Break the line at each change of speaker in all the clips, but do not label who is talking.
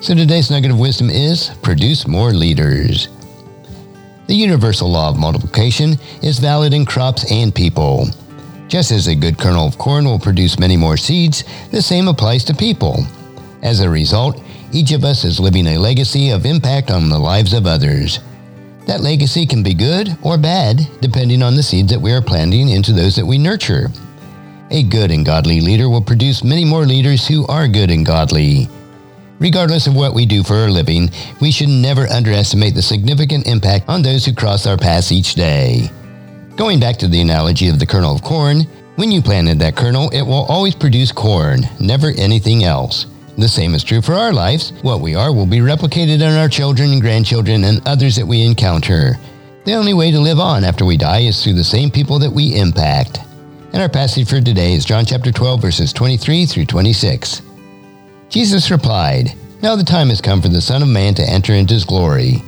So today's nugget of wisdom is produce more leaders. The universal law of multiplication is valid in crops and people. Just as a good kernel of corn will produce many more seeds, the same applies to people. As a result, each of us is living a legacy of impact on the lives of others. That legacy can be good or bad, depending on the seeds that we are planting into those that we nurture. A good and godly leader will produce many more leaders who are good and godly. Regardless of what we do for a living, we should never underestimate the significant impact on those who cross our paths each day. Going back to the analogy of the kernel of corn, when you planted that kernel, it will always produce corn, never anything else. The same is true for our lives. What we are will be replicated in our children and grandchildren and others that we encounter. The only way to live on after we die is through the same people that we impact. And our passage for today is John chapter 12, verses 23 through 26. Jesus replied, Now the time has come for the Son of Man to enter into his glory.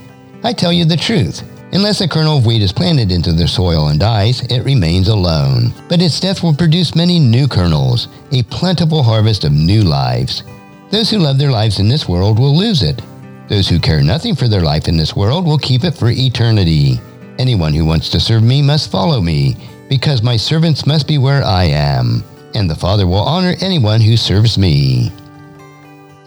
I tell you the truth. Unless a kernel of wheat is planted into the soil and dies, it remains alone. But its death will produce many new kernels, a plentiful harvest of new lives. Those who love their lives in this world will lose it. Those who care nothing for their life in this world will keep it for eternity. Anyone who wants to serve me must follow me, because my servants must be where I am, and the Father will honor anyone who serves me.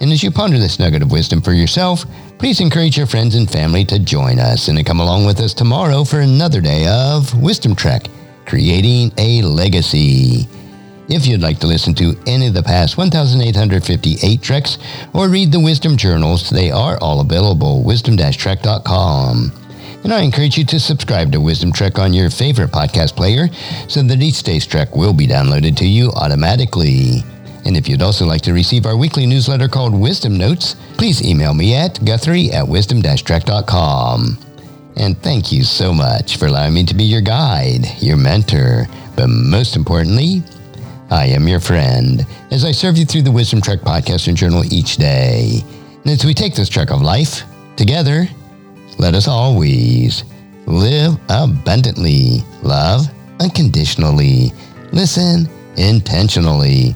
And as you ponder this nugget of wisdom for yourself, please encourage your friends and family to join us and to come along with us tomorrow for another day of Wisdom Trek, creating a legacy. If you'd like to listen to any of the past 1,858 treks or read the Wisdom Journals, they are all available wisdom-trek.com. And I encourage you to subscribe to Wisdom Trek on your favorite podcast player so that each day's trek will be downloaded to you automatically. And if you'd also like to receive our weekly newsletter called Wisdom Notes, please email me at guthrie at wisdom-trek.com. And thank you so much for allowing me to be your guide, your mentor, but most importantly, I am your friend as I serve you through the Wisdom Trek podcast and journal each day. And as we take this trek of life together, let us always live abundantly, love unconditionally, listen intentionally,